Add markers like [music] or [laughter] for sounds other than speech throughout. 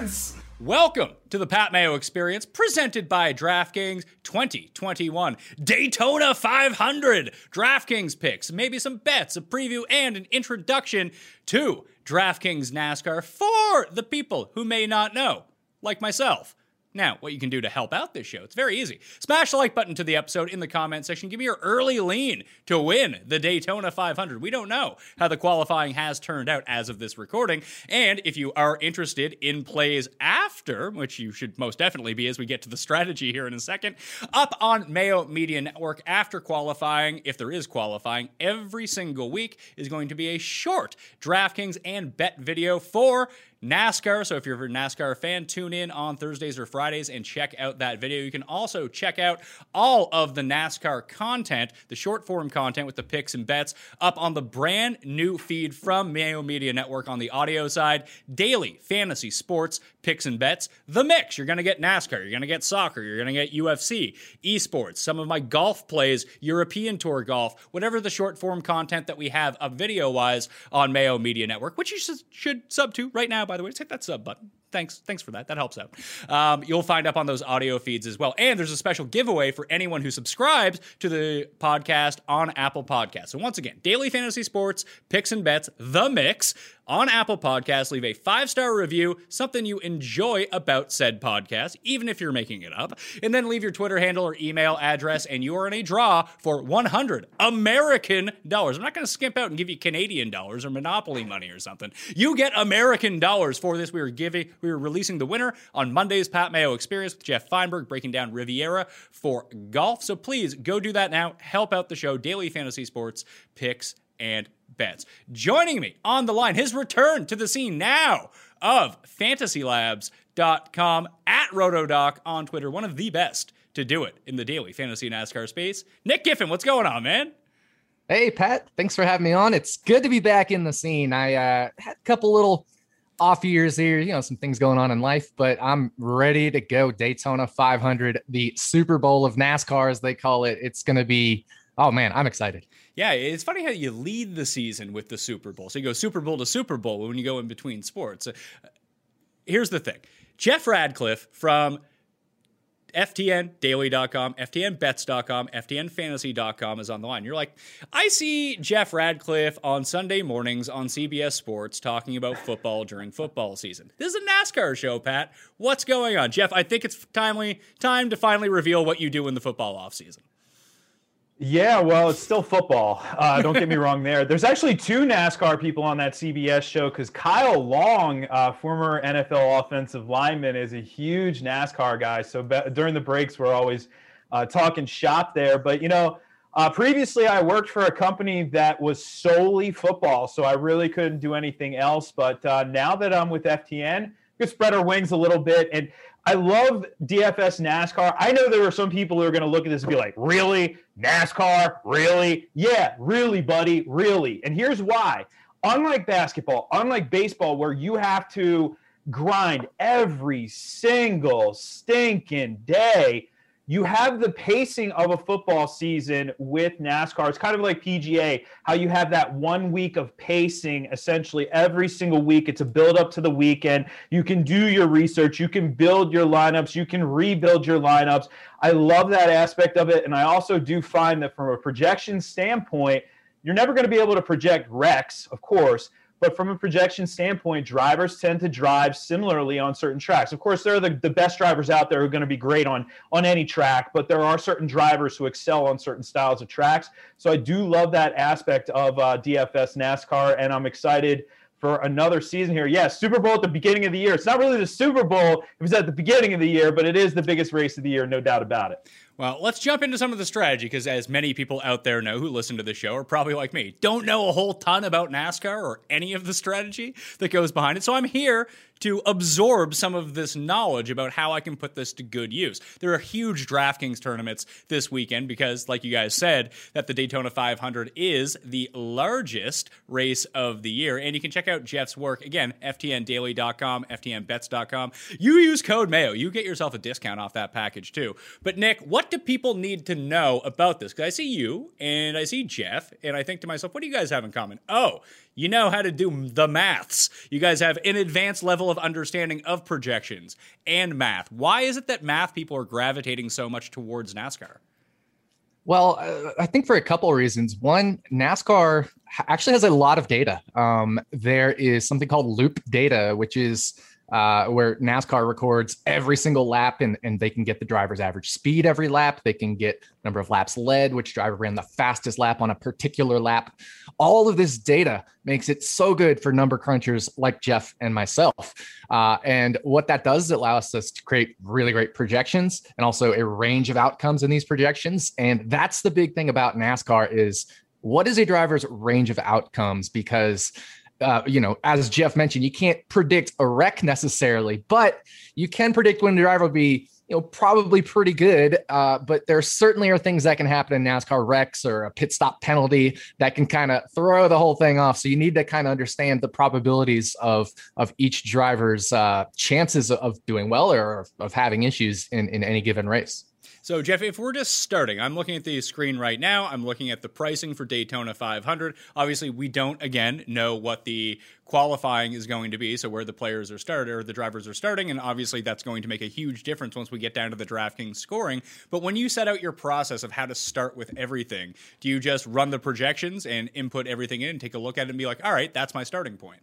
Experience. Welcome to the Pat Mayo Experience, presented by DraftKings 2021 Daytona 500. DraftKings picks, maybe some bets, a preview, and an introduction to DraftKings NASCAR for the people who may not know, like myself. Now, what you can do to help out this show, it's very easy. Smash the like button to the episode in the comment section. Give me your early lean to win the Daytona 500. We don't know how the qualifying has turned out as of this recording. And if you are interested in plays after, which you should most definitely be as we get to the strategy here in a second, up on Mayo Media Network after qualifying, if there is qualifying, every single week is going to be a short DraftKings and bet video for NASCAR. So if you're a NASCAR fan, tune in on Thursdays or Fridays and check out that video. You can also check out all of the NASCAR content, the short form content with the picks and bets, up on the brand new feed from Mayo Media Network on the audio side. Daily fantasy sports picks and bets. The mix. You're going to get NASCAR. You're going to get soccer. You're going to get UFC, esports, some of my golf plays, European Tour golf, whatever the short form content that we have uh, of video wise on Mayo Media Network, which you should sub to right now, by the way. Just hit that sub button. Thanks, thanks for that. That helps out. Um, you'll find up on those audio feeds as well. And there's a special giveaway for anyone who subscribes to the podcast on Apple Podcasts. So once again, daily fantasy sports, picks and bets, the mix on Apple Podcasts. Leave a five star review, something you enjoy about said podcast, even if you're making it up. And then leave your Twitter handle or email address, and you are in a draw for 100 American dollars. I'm not going to skimp out and give you Canadian dollars or Monopoly money or something. You get American dollars for this. We are giving, we are releasing the winner on Monday's Pat Mayo Experience with Jeff Feinberg breaking down Riviera for golf. So please go do that now. Help out the show. Daily fantasy sports picks and bets. Joining me on the line, his return to the scene now of fantasylabs.com at Rotodoc on Twitter, one of the best to do it in the daily fantasy NASCAR space. Nick Giffen, what's going on, man? Hey, Pat. Thanks for having me on. It's good to be back in the scene. I uh, had a couple little off years here, you know, some things going on in life, but I'm ready to go. Daytona 500, the Super Bowl of NASCAR, as they call it. It's going to be, oh man, I'm excited. Yeah, it's funny how you lead the season with the Super Bowl. So you go Super Bowl to Super Bowl when you go in between sports. Uh, Here's the thing Jeff Radcliffe from FTNDaily.com, FTNBets.com, FTNFantasy.com is on the line. You're like, I see Jeff Radcliffe on Sunday mornings on CBS Sports talking about football during football season. This is a NASCAR show, Pat. What's going on? Jeff, I think it's timely time to finally reveal what you do in the football offseason. Yeah, well, it's still football. Uh, don't get me [laughs] wrong there. There's actually two NASCAR people on that CBS show because Kyle Long, uh, former NFL offensive lineman, is a huge NASCAR guy. So be- during the breaks, we're always uh, talking shop there. But, you know, Uh, previously, I worked for a company that was solely football, so I really couldn't do anything else. But uh, now that I'm with FTN, we could spread our wings a little bit. And I love DFS NASCAR. I know there are some people who are going to look at this and be like, really? NASCAR? Really? Yeah, really, buddy, really. And here's why. Unlike basketball, unlike baseball, where you have to grind every single stinking day, you have the pacing of a football season with NASCAR. It's kind of like PGA, how you have that one week of pacing essentially every single week. It's a build up to the weekend. You can do your research, you can build your lineups, you can rebuild your lineups. I love that aspect of it. And I also do find that from a projection standpoint, you're never going to be able to project wrecks, of course, but from a projection standpoint, drivers tend to drive similarly on certain tracks. Of course, there are the, the best drivers out there who are going to be great on, on any track, but there are certain drivers who excel on certain styles of tracks. So I do love that aspect of uh, DFS NASCAR, and I'm excited for another season here. Yes, Super Bowl at the beginning of the year. It's not really the Super Bowl, it was at the beginning of the year, but it is the biggest race of the year, no doubt about it. Well, let's jump into some of the strategy because, as many people out there know who listen to the show are probably like me, don't know a whole ton about NASCAR or any of the strategy that goes behind it. So I'm here to absorb some of this knowledge about how I can put this to good use. There are huge DraftKings tournaments this weekend because, like you guys said, that the Daytona 500 is the largest race of the year. And you can check out Jeff's work again, FTNDaily.com, FTNBets.com. You use code Mayo, you get yourself a discount off that package too. But Nick, what do people need to know about this? Because I see you and I see Jeff, and I think to myself, what do you guys have in common? Oh, you know how to do the maths. You guys have an advanced level of understanding of projections and math. Why is it that math people are gravitating so much towards NASCAR? Well, uh, I think for a couple of reasons. One, NASCAR actually has a lot of data. Um, there is something called loop data, which is uh, where NASCAR records every single lap and, and they can get the driver's average speed every lap. They can get number of laps led, which driver ran the fastest lap on a particular lap. All of this data makes it so good for number crunchers like Jeff and myself. Uh, and what that does is allows us to create really great projections and also a range of outcomes in these projections. And that's the big thing about NASCAR is what is a driver's range of outcomes? Because uh, you know, as Jeff mentioned, you can't predict a wreck necessarily, but you can predict when the driver will be, you know, probably pretty good. Uh, but there certainly are things that can happen in NASCAR wrecks or a pit stop penalty that can kind of throw the whole thing off. So you need to kind of understand the probabilities of of each driver's uh, chances of doing well or of having issues in in any given race. So, Jeff, if we're just starting, I'm looking at the screen right now. I'm looking at the pricing for Daytona 500. Obviously, we don't, again, know what the qualifying is going to be. So, where the players are started or the drivers are starting. And obviously, that's going to make a huge difference once we get down to the DraftKings scoring. But when you set out your process of how to start with everything, do you just run the projections and input everything in, take a look at it, and be like, all right, that's my starting point?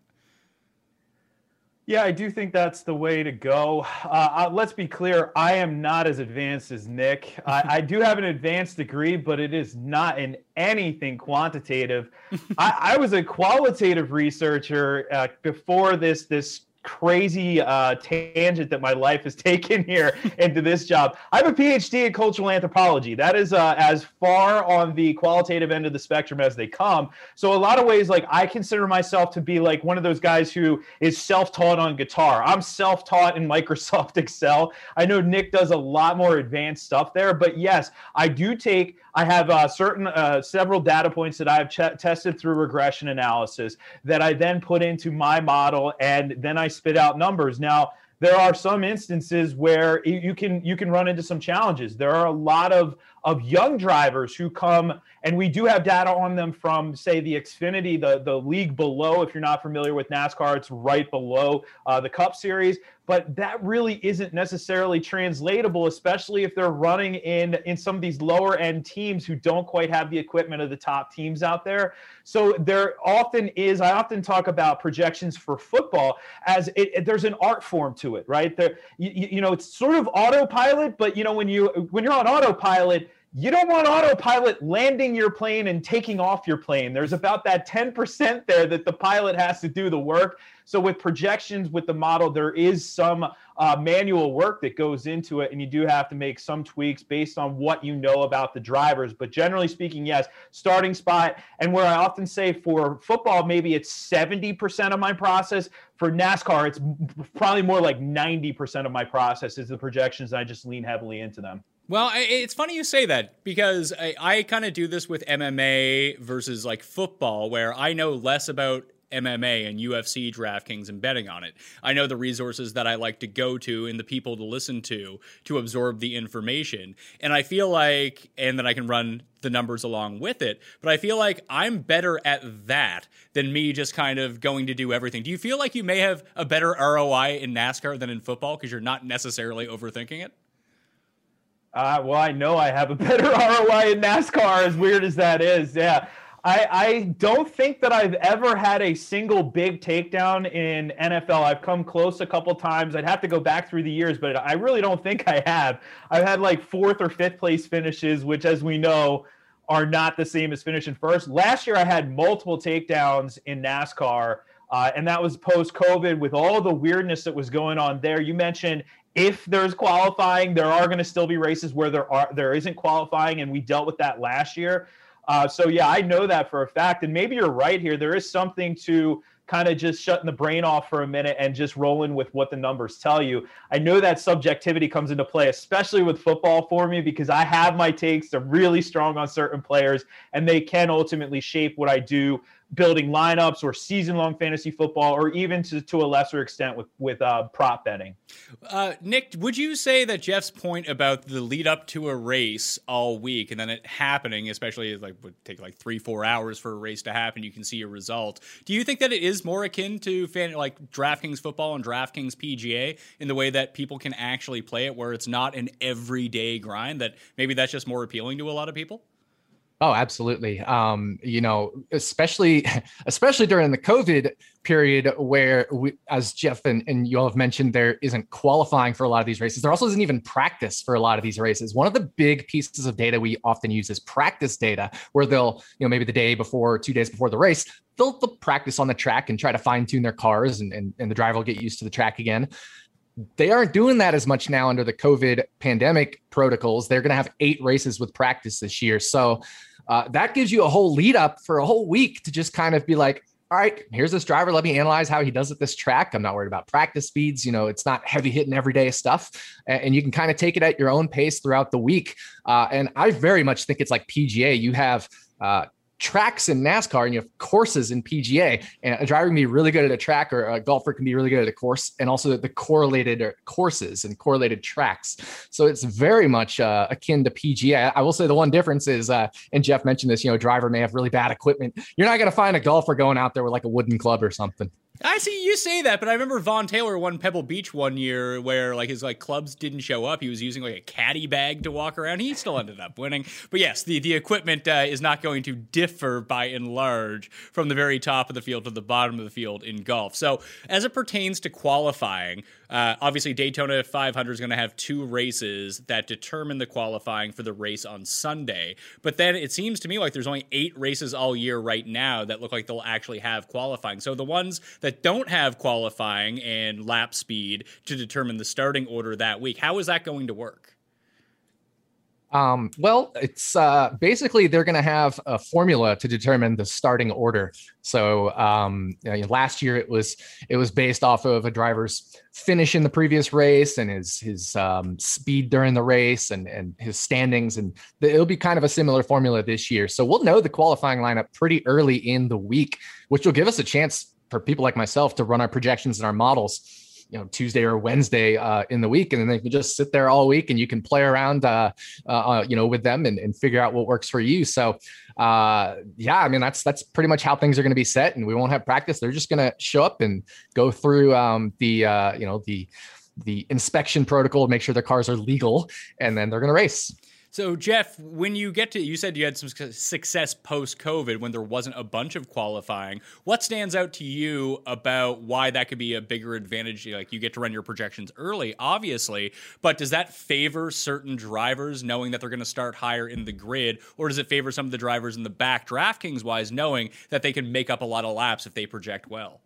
Yeah, I do think that's the way to go. Uh, uh, let's be clear, I am not as advanced as Nick. I, [laughs] I, do have an advanced degree, but it is not in anything quantitative. [laughs] I, I, was a qualitative researcher uh, before this this crazy uh, tangent that my life has [laughs] taken here into this job. I have a PhD in cultural anthropology. That is uh, as far on the qualitative end of the spectrum as they come. So, a lot of ways, like I consider myself to be like one of those guys who is self taught on guitar. I'm self taught in [laughs] Microsoft Excel. I know Nick does a lot more advanced stuff there, but yes, I do take I have uh, certain uh, several data points that I have ch- tested through regression analysis that I then put into my model, and then I spit out numbers. Now, there are some instances where you can you can run into some challenges. There are a lot of of young drivers who come, and we do have data on them from, say, the Xfinity, the the league below. If you're not familiar with NASCAR, it's right below uh, the Cup Series but that really isn't necessarily translatable especially if they're running in in some of these lower end teams who don't quite have the equipment of the top teams out there. So there often is i often talk about projections for football as it, it, there's an art form to it right? There you, you know it's sort of autopilot but you know when you when you're on autopilot you don't want autopilot landing your plane and taking off your plane. There's about that 10% there that the pilot has to do the work. So, with projections with the model, there is some uh, manual work that goes into it, and you do have to make some tweaks based on what you know about the drivers. But generally speaking, yes, starting spot. And where I often say for football, maybe it's 70% of my process. For NASCAR, it's probably more like 90% of my process is the projections. I just lean heavily into them. Well, it's funny you say that because I, I kind of do this with MMA versus like football, where I know less about MMA and UFC DraftKings and betting on it. I know the resources that I like to go to and the people to listen to to absorb the information. And I feel like, and then I can run the numbers along with it, but I feel like I'm better at that than me just kind of going to do everything. Do you feel like you may have a better ROI in NASCAR than in football because you're not necessarily overthinking it? Uh, well, I know I have a [laughs] better ROI in NASCAR, as weird as that is. Yeah. I, I don't think that I've ever had a single big takedown in NFL. I've come close a couple times. I'd have to go back through the years, but I really don't think I have. I've had like fourth or fifth place finishes, which, as we know, are not the same as finishing first. Last year, I had multiple takedowns in NASCAR. Uh, and that was post COVID with all the weirdness that was going on there. You mentioned if there's qualifying, there are going to still be races where there are there isn't qualifying, and we dealt with that last year. Uh, so yeah, I know that for a fact, and maybe you're right here. There is something to kind of just shutting the brain off for a minute and just rolling with what the numbers tell you. I know that subjectivity comes into play, especially with football for me, because I have my takes. They're really strong on certain players, and they can ultimately shape what I do building lineups or season long fantasy football, or even to, to a lesser extent with with uh, prop betting. Uh, Nick, would you say that Jeff's point about the lead up to a race all week and then it happening, especially like would take like three four hours for a race to happen, you can see a result. Do you think that it is more akin to fan like DraftKings football and DraftKings PGA in the way that people can actually play it, where it's not an everyday grind? That maybe that's just more appealing to a lot of people. Oh, absolutely. Um, you know, especially [laughs] especially during the COVID period where we, as Jeff and, and you all have mentioned, there isn't qualifying for a lot of these races. There also isn't even practice for a lot of these races. One of the big pieces of data we often use is practice data, where they'll, you know, maybe the day before, two days before the race, they'll, they'll practice on the track and try to fine tune their cars and, and, and the driver will get used to the track again they aren't doing that as much now under the COVID pandemic protocols. They're going to have eight races with practice this year. So uh, that gives you a whole lead up for a whole week to just kind of be like, all right, here's this driver. Let me analyze how he does at this track. I'm not worried about practice speeds. You know, it's not heavy hitting everyday stuff. And you can kind of take it at your own pace throughout the week. Uh, and I very much think it's like PGA. You have uh, tracks in NASCAR and you have courses in PGA. And a driver can be really good at a track or a golfer can be really good at a course and also the correlated uh, courses and correlated tracks. So it's very much uh, akin to PGA. I will say the one difference is, uh, and Jeff mentioned this, you know, driver may have really bad equipment. You're not going to find a golfer going out there with like a wooden club or something. I see you say that, but I remember Vaughn Taylor won Pebble Beach one year where like his like clubs didn't show up. He was using like a caddy bag to walk around. He still ended up winning. But yes, the the equipment uh, is not going to differ by and large from the very top of the field to the bottom of the field in golf. So as it pertains to qualifying, uh, obviously, Daytona 500 is going to have two races that determine the qualifying for the race on Sunday. But then it seems to me like there's only eight races all year right now that look like they'll actually have qualifying. So the ones that don't have qualifying and lap speed to determine the starting order that week, how is that going to work? Um, well, it's uh, basically they're going to have a formula to determine the starting order. So um, you know, last year it was it was based off of a driver's finish in the previous race and his his um, speed during the race and and his standings, and it'll be kind of a similar formula this year. So we'll know the qualifying lineup pretty early in the week, which will give us a chance for people like myself to run our projections and our models you know Tuesday or Wednesday uh, in the week, and then they can just sit there all week, and you can play around, uh, uh, uh, you know, with them and, and figure out what works for you. So, uh, yeah, I mean that's that's pretty much how things are going to be set, and we won't have practice. They're just going to show up and go through um, the uh, you know the the inspection protocol, make sure their cars are legal, and then they're going to race. So, Jeff, when you get to, you said you had some success post COVID when there wasn't a bunch of qualifying. What stands out to you about why that could be a bigger advantage? Like you get to run your projections early, obviously, but does that favor certain drivers knowing that they're going to start higher in the grid, or does it favor some of the drivers in the back, DraftKings wise, knowing that they can make up a lot of laps if they project well?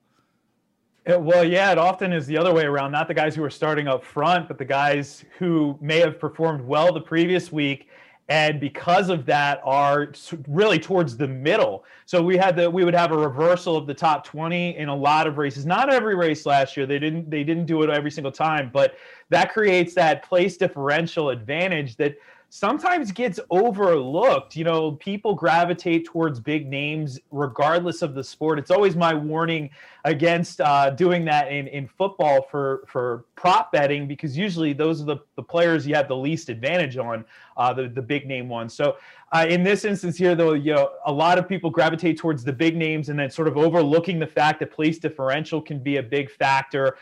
It, well, yeah, it often is the other way around. Not the guys who are starting up front, but the guys who may have performed well the previous week. And because of that are really towards the middle. So we had the we would have a reversal of the top 20 in a lot of races. Not every race last year. They didn't they didn't do it every single time. But that creates that place differential advantage that sometimes gets overlooked. You know, people gravitate towards big names regardless of the sport. It's always my warning against uh, doing that in, in football for, for prop betting because usually those are the, the players you have the least advantage on, uh, the, the big name ones. So uh, in this instance here, though, you know, a lot of people gravitate towards the big names and then sort of overlooking the fact that place differential can be a big factor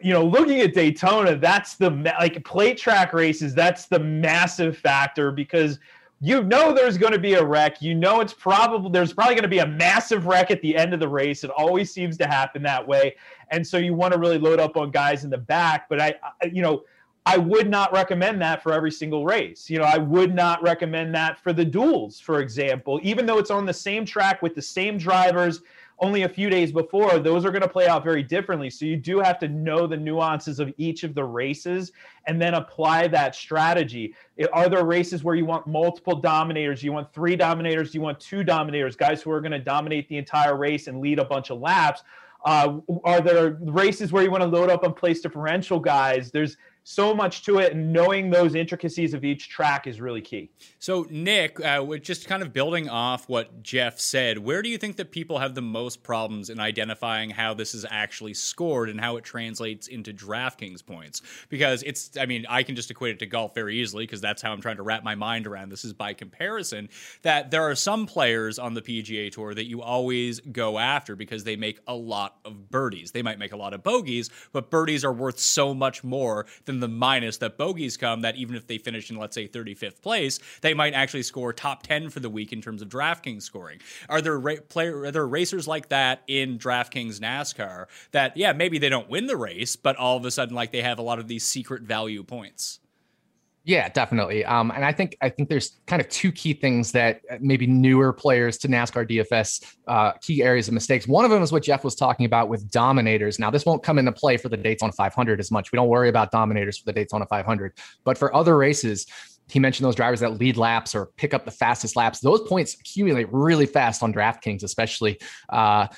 you know, looking at Daytona, that's the like plate track races, that's the massive factor because you know there's going to be a wreck. You know it's probably there's probably going to be a massive wreck at the end of the race. It always seems to happen that way, and so you want to really load up on guys in the back. But I, I you know, I would not recommend that for every single race. You know, I would not recommend that for the duels, for example, even though it's on the same track with the same drivers only a few days before, those are going to play out very differently. So you do have to know the nuances of each of the races and then apply that strategy. Are there races where you want multiple dominators? You want three dominators? You want two dominators? Guys who are going to dominate the entire race and lead a bunch of laps? Uh, are there races where you want to load up on place differential guys? There's so much to it, and knowing those intricacies of each track is really key. So, Nick, uh, just kind of building off what Jeff said, where do you think that people have the most problems in identifying how this is actually scored and how it translates into DraftKings points? Because it's, I mean, I can just equate it to golf very easily because that's how I'm trying to wrap my mind around this is by comparison. That there are some players on the PGA Tour that you always go after because they make a lot of birdies. They might make a lot of bogeys, but birdies are worth so much more than the minus that bogeys come that even if they finish in let's say 35th place, they might actually score top 10 for the week in terms of DraftKings scoring. Are there ra- player are there racers like that in DraftKings NASCAR that yeah, maybe they don't win the race, but all of a sudden like they have a lot of these secret value points? Yeah, definitely. Um, and I think I think there's kind of two key things that uh, maybe newer players to NASCAR DFS uh, key areas of mistakes. One of them is what Jeff was talking about with dominators. Now, this won't come into play for the Daytona 500 as much. We don't worry about dominators for the Daytona 500, but for other races, he mentioned those drivers that lead laps or pick up the fastest laps. Those points accumulate really fast on DraftKings, especially. Uh,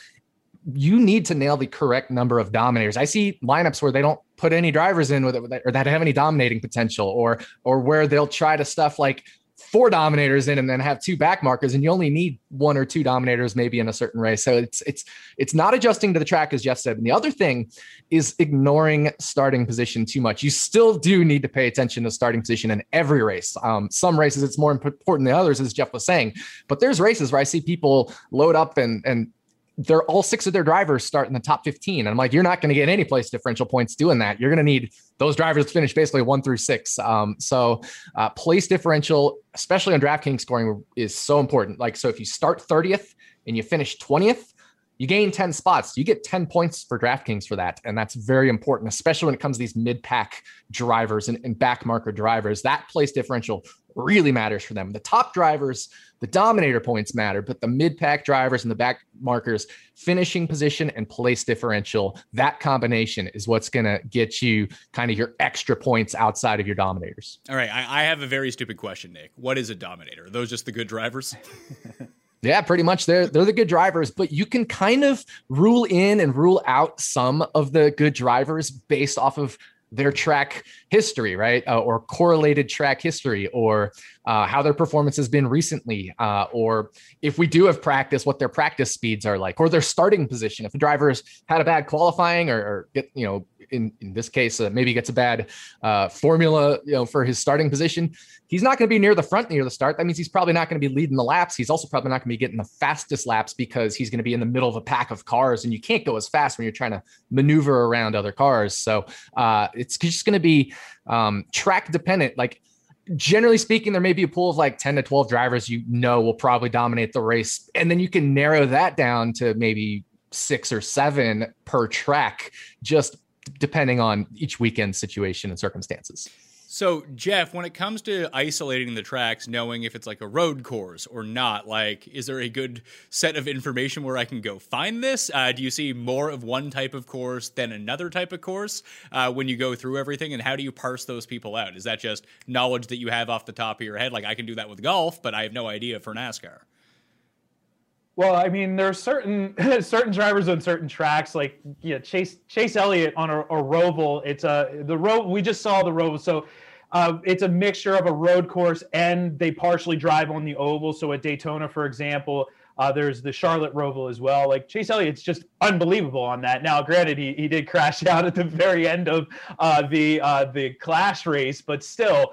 you need to nail the correct number of dominators. I see lineups where they don't put any drivers in with it or that have any dominating potential or or where they'll try to stuff like four dominators in and then have two back markers and you only need one or two dominators maybe in a certain race. So it's it's it's not adjusting to the track as jeff said. And the other thing is ignoring starting position too much. You still do need to pay attention to starting position in every race. Um, some races it's more important than others as jeff was saying. But there's races where i see people load up and and they're all six of their drivers start in the top 15. And I'm like, you're not going to get any place differential points doing that. You're going to need those drivers to finish basically one through six. Um, so uh, place differential, especially on DraftKings scoring, is so important. Like, so if you start 30th and you finish 20th, you gain 10 spots. You get 10 points for DraftKings for that. And that's very important, especially when it comes to these mid pack drivers and, and back marker drivers. That place differential really matters for them. The top drivers, the dominator points matter, but the mid pack drivers and the back markers, finishing position and place differential, that combination is what's going to get you kind of your extra points outside of your dominators. All right. I, I have a very stupid question, Nick. What is a dominator? Are those just the good drivers? [laughs] Yeah, pretty much. They're they're the good drivers, but you can kind of rule in and rule out some of the good drivers based off of their track history, right? Uh, or correlated track history, or uh, how their performance has been recently, uh, or if we do have practice, what their practice speeds are like, or their starting position. If the driver's had a bad qualifying, or, or get you know, in in this case, uh, maybe gets a bad uh, formula, you know, for his starting position, he's not going to be near the front near the start. That means he's probably not going to be leading the laps. He's also probably not going to be getting the fastest laps because he's going to be in the middle of a pack of cars, and you can't go as fast when you're trying to maneuver around other cars. So uh, it's just going to be um, track dependent. Like generally speaking, there may be a pool of like 10 to 12 drivers you know will probably dominate the race. And then you can narrow that down to maybe six or seven per track, just depending on each weekend situation and circumstances. So, Jeff, when it comes to isolating the tracks, knowing if it's like a road course or not, like, is there a good set of information where I can go find this? Uh, do you see more of one type of course than another type of course uh, when you go through everything? And how do you parse those people out? Is that just knowledge that you have off the top of your head? Like, I can do that with golf, but I have no idea for NASCAR. Well, I mean, there are certain [laughs] certain drivers on certain tracks, like yeah, Chase Chase Elliott on a, a Roval. It's a the road we just saw the Roval, so uh, it's a mixture of a road course and they partially drive on the oval. So at Daytona, for example, uh, there's the Charlotte Roval as well. Like Chase Elliott's just unbelievable on that. Now, granted, he, he did [laughs] crash out at the very end of uh, the uh, the Clash race, but still,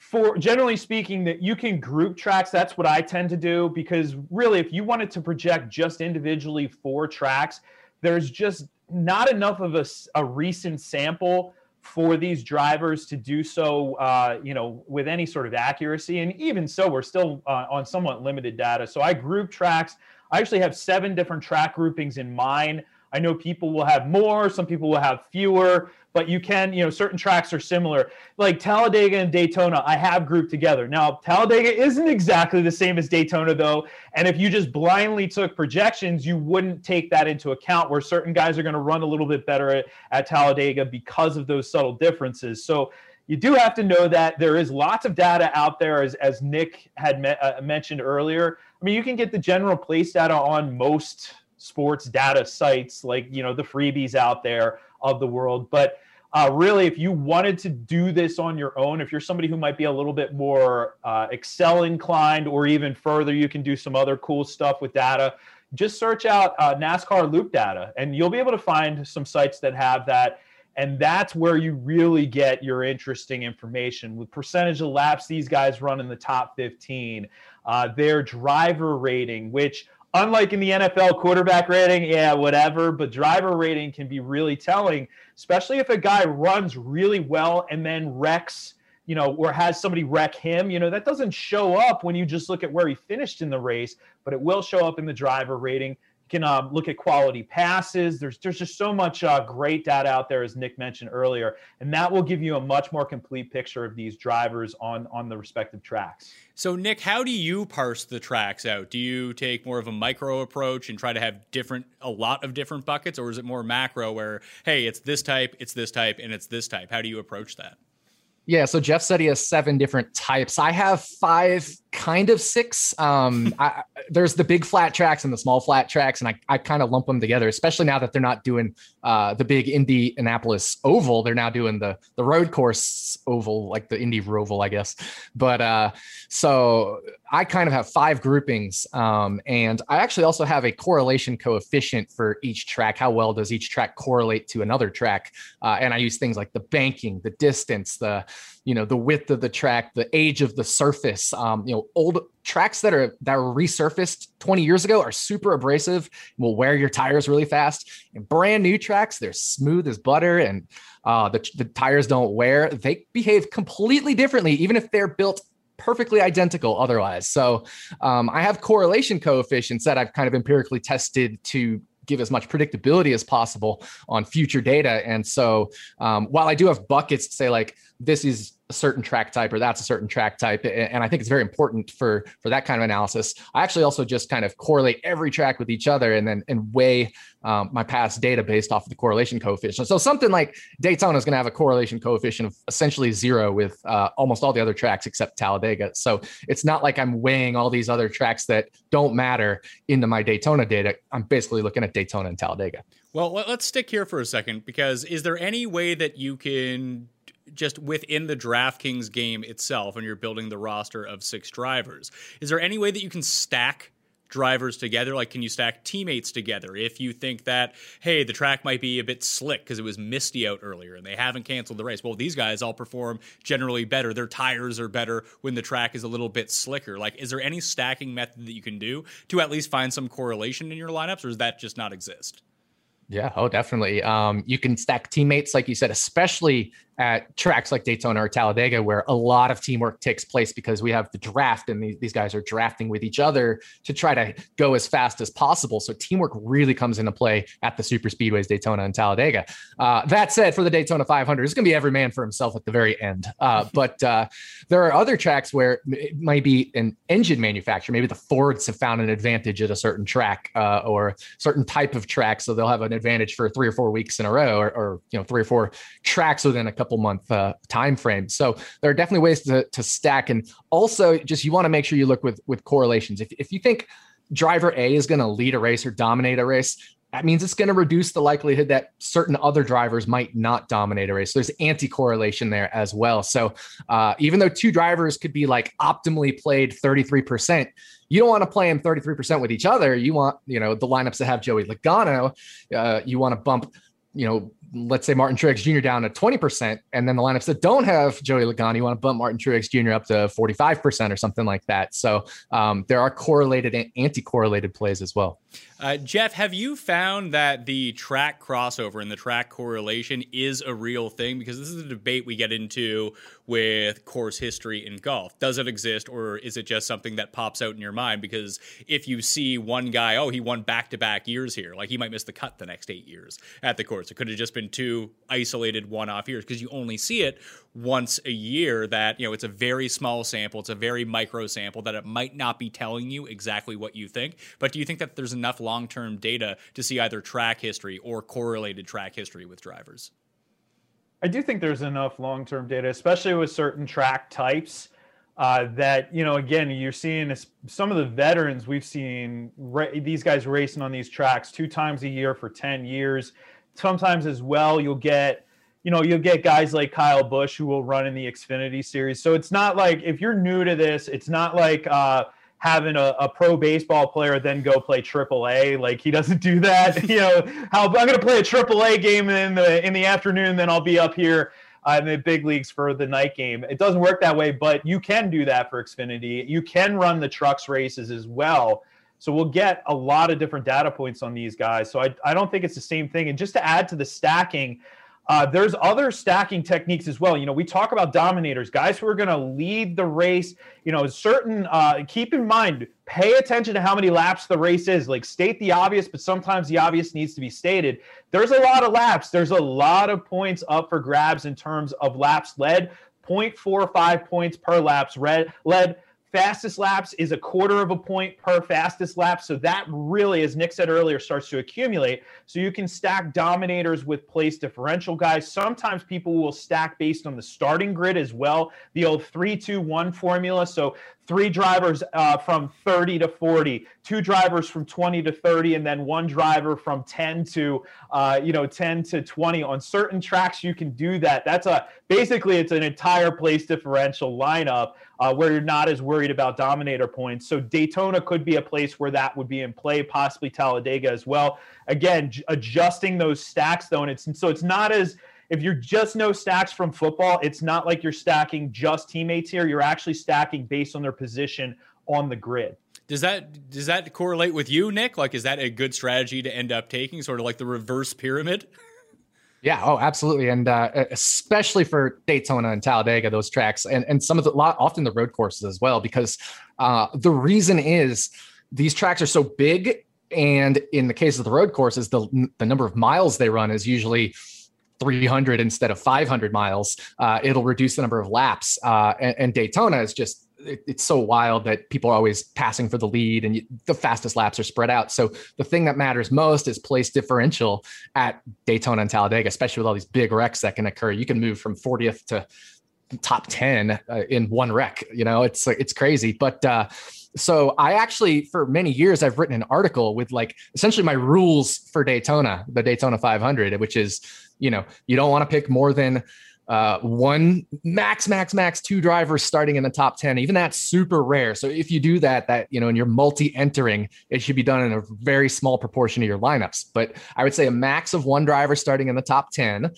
for generally speaking that you can group tracks. That's what i tend to do because really if you wanted to project just individually for tracks there's just not enough of a, a recent sample for these drivers to do so uh, you know with any sort of accuracy. And even so we're still uh, on somewhat limited data. So i group tracks. I actually have seven different track groupings in mine I know people will have more, some people will have fewer, but you can, you know, certain tracks are similar. Like Talladega and Daytona, I have grouped together. Now, Talladega isn't exactly the same as Daytona, though. And if you just blindly took projections, you wouldn't take that into account where certain guys are going to run a little bit better at, at Talladega because of those subtle differences. So, you do have to know that there is lots of data out there, as, as Nick had me- uh, mentioned earlier. I mean, you can get the general place data on most sports data sites like you know the freebies out there of the world. But uh, really if you wanted to do this on your own if you're somebody who might be a little bit more uh, excel inclined or even further you can do some other cool stuff with data just search out uh, nascar loop data and you'll be able to find some sites that have that. And that's where you really get your interesting information. With percentage of laps these guys run in the top 15 uh, their driver rating which unlike in the NFL quarterback rating, yeah, whatever, but driver rating can be really telling, especially if a guy runs really well and then wrecks, you know, or has somebody wreck him. You know, that doesn't show up when you just look at where he finished in the race, but it will show up in the driver rating can um, look at quality passes. There's there's just so much uh, great data out there, as Nick mentioned earlier, and that will give you a much more complete picture of these drivers on on the respective tracks. So, Nick, how do you parse the tracks out? Do you take more of a micro approach and try to have different a lot of different buckets, or is it more macro where hey, it's this type, it's this type, and it's this type? How do you approach that? Yeah, so Jeff said he has seven different types. I have five, kind of six. Um, [laughs] I, there's the big flat tracks and the small flat tracks, and I, I kind of lump them together, especially now that they're not doing uh, the big Indianapolis oval. They're now doing the the road course oval, like the Indy Roval, I guess. But uh, so I kind of have five groupings, um, and I actually also have a correlation coefficient for each track. How well does each track correlate to another track? Uh, and I use things like the banking, the distance, the you know the width of the track, the age of the surface. Um, you know, old tracks that are that were resurfaced 20 years ago are super abrasive, will wear your tires really fast. And brand new tracks, they're smooth as butter, and uh, the the tires don't wear. They behave completely differently, even if they're built perfectly identical otherwise. So um, I have correlation coefficients that I've kind of empirically tested to give as much predictability as possible on future data. And so um, while I do have buckets to say like this is a certain track type or that's a certain track type and i think it's very important for for that kind of analysis. I actually also just kind of correlate every track with each other and then and weigh um, my past data based off of the correlation coefficient. So something like daytona is going to have a correlation coefficient of essentially zero with uh, almost all the other tracks except talladega. So it's not like i'm weighing all these other tracks that don't matter into my daytona data. I'm basically looking at daytona and talladega. Well let's stick here for a second because is there any way that you can just within the DraftKings game itself, and you're building the roster of six drivers. Is there any way that you can stack drivers together? Like, can you stack teammates together if you think that, hey, the track might be a bit slick because it was misty out earlier and they haven't canceled the race? Well, these guys all perform generally better. Their tires are better when the track is a little bit slicker. Like, is there any stacking method that you can do to at least find some correlation in your lineups, or does that just not exist? Yeah, oh, definitely. Um, you can stack teammates, like you said, especially at tracks like Daytona or Talladega, where a lot of teamwork takes place because we have the draft and these, these guys are drafting with each other to try to go as fast as possible. So teamwork really comes into play at the super speedways, Daytona and Talladega. Uh, that said, for the Daytona 500, it's going to be every man for himself at the very end. Uh, [laughs] but uh, there are other tracks where it might be an engine manufacturer. Maybe the Fords have found an advantage at a certain track uh, or certain type of track, so they'll have an advantage for three or four weeks in a row, or, or you know three or four tracks within a couple month uh, time frame. So there are definitely ways to, to stack, and also just you want to make sure you look with with correlations. If if you think driver A is going to lead a race or dominate a race, that means it's going to reduce the likelihood that certain other drivers might not dominate a race. There's anti-correlation there as well. So uh, even though two drivers could be like optimally played 33%, you don't want to play them 33% with each other. You want, you know, the lineups that have Joey Logano, uh, you want to bump, you know, let's say Martin Truex Jr. down to 20%, and then the lineups that don't have Joey Logano, you want to bump Martin Truex Jr. up to 45% or something like that. So um, there are correlated and anti-correlated plays as well. Uh, Jeff, have you found that the track crossover and the track correlation is a real thing? Because this is a debate we get into with course history in golf. Does it exist, or is it just something that pops out in your mind? Because if you see one guy, oh, he won back to back years here, like he might miss the cut the next eight years at the course. It could have just been two isolated one off years because you only see it once a year that you know it's a very small sample it's a very micro sample that it might not be telling you exactly what you think. But do you think that there's enough long-term data to see either track history or correlated track history with drivers? I do think there's enough long-term data especially with certain track types uh, that you know again you're seeing some of the veterans we've seen ra- these guys racing on these tracks two times a year for 10 years sometimes as well you'll get you know, you'll get guys like Kyle Busch who will run in the Xfinity series. So it's not like if you're new to this, it's not like uh, having a, a, pro baseball player then go play AAA. Like he doesn't do that. [laughs] you know, how I'm going to play a AAA game in the in the afternoon, then I'll be up here uh, in the big leagues for the night game. It doesn't work that way, but you can do that for Xfinity. You can run the trucks races as well. So we'll get a lot of different data points on these guys. So I, I don't think it's the same thing. And just to add to the stacking, uh, there's other stacking techniques as well. You know, we talk about dominators, guys who are going to lead the race. You know, certain, uh, keep in mind, pay attention to how many laps the race is. Like, state the obvious, but sometimes the obvious needs to be stated. There's a lot of laps. There's a lot of points up for grabs in terms of laps led. 0.45 points per laps red, led Fastest laps is a quarter of a point per fastest lap. So that really, as Nick said earlier, starts to accumulate. So you can stack dominators with place differential guys. Sometimes people will stack based on the starting grid as well, the old 3 2 1 formula. So three drivers uh, from 30 to 40, two drivers from 20 to 30, and then one driver from 10 to uh, you know 10 to 20. On certain tracks, you can do that. That's a basically it's an entire place differential lineup uh, where you're not as worried about dominator points. So Daytona could be a place where that would be in play, possibly Talladega as well. Again, adjusting those stacks though, and it's so it's not as if you're just no stacks from football, it's not like you're stacking just teammates here. You're actually stacking based on their position on the grid. Does that does that correlate with you, Nick? Like, is that a good strategy to end up taking, sort of like the reverse pyramid? [laughs] Yeah, oh, absolutely, and uh, especially for Daytona and Talladega, those tracks, and and some of the lot often the road courses as well, because uh, the reason is these tracks are so big, and in the case of the road courses, the the number of miles they run is usually 300 instead of 500 miles, uh, it'll reduce the number of laps. Uh, and, and, Daytona is just it, it's so wild that people are always passing for the lead, and you, the fastest laps are spread out. So the thing that matters most is place differential at Daytona and Talladega, especially with all these big wrecks that can occur. You can move from 40th to top 10 uh, in one wreck. You know, it's it's crazy, but. So I actually, for many years, I've written an article with like essentially my rules for Daytona, the Daytona 500, which is you know, you don't want to pick more than uh, one max, max, max two drivers starting in the top 10. Even that's super rare. So if you do that, that, you know, and you're multi entering, it should be done in a very small proportion of your lineups. But I would say a max of one driver starting in the top 10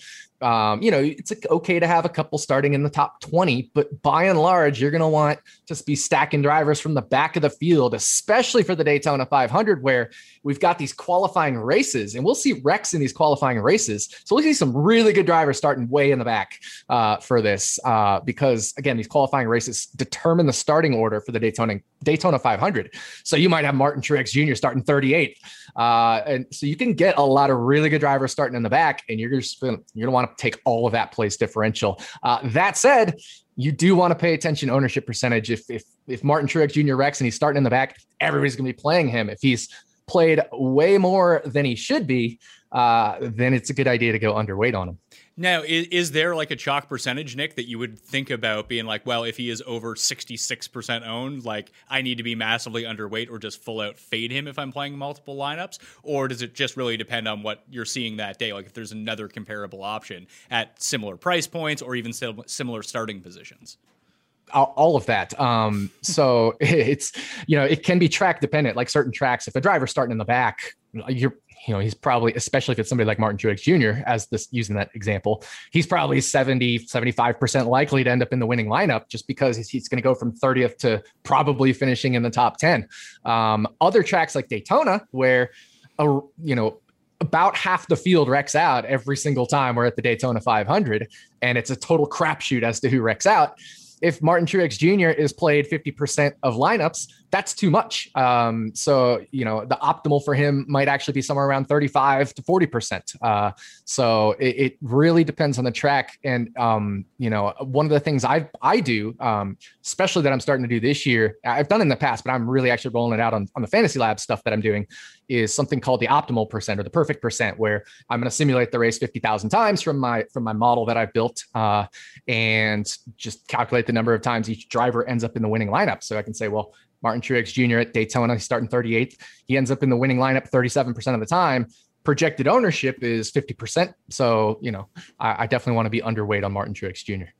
Um, you know, it's okay to have a couple starting in the top 20, but by and large, you're going to want to be stacking drivers from the back of the field, especially for the Daytona 500, where we've got these qualifying races and we'll see wrecks in these qualifying races. So we'll see some really good drivers starting way in the back uh, for this uh, because, again, these qualifying races determine the starting order for the Daytona Daytona 500. So you might have Martin Truex Jr. starting 38th. Uh, and so you can get a lot of really good drivers starting in the back, and you're just you're gonna to take all of that place differential. Uh, that said, you do want to pay attention ownership percentage. If if if Martin Truex Jr. wrecks and he's starting in the back, everybody's gonna be playing him. If he's played way more than he should be, uh, then it's a good idea to go underweight on him. Now, is, is, there like a chalk percentage, Nick, that you would think about being like, well, if he is over 66% owned, like I need to be massively underweight or just full out fade him if I'm playing multiple lineups? Or does it just really depend on what you're seeing that day? Like if there's another comparable option at similar price points or even similar starting positions? all of that. Um, so [laughs] it's you know it can be track dependent. Like certain tracks, if a driver's starting in the back, you're you know, he's probably, especially if it's somebody like Martin Truex Jr., as this using that example, he's probably 70, 75% likely to end up in the winning lineup just because he's, going to go from 30th to probably finishing in the top 10. Um, other tracks like Daytona, where, a, you know, about half the field wrecks out every single time we're at the Daytona 500, and it's a total crapshoot as to who wrecks out. If Martin Truex Jr. is played 50% of lineups, that's too much. Um, so, you know, the optimal for him might actually be somewhere around 35 to 40%. Uh, so it, it, really depends on the track. And, um, you know, one of the things I, I do, um, especially that I'm starting to do this year, I've done in the past, but I'm really actually rolling it out on, on the fantasy lab stuff that I'm doing is something called the optimal percent or the perfect percent, where I'm going to simulate the race 50,000 times from my, from my model that I've built, uh, and just calculate the number of times each driver ends up in the winning lineup. So I can say, well, Martin Truex Jr. at Daytona. He's starting 38th. He ends up in the winning lineup 37% of the time. Projected ownership is 50%. So, you know, I, I definitely want to be underweight on Martin Truex Jr.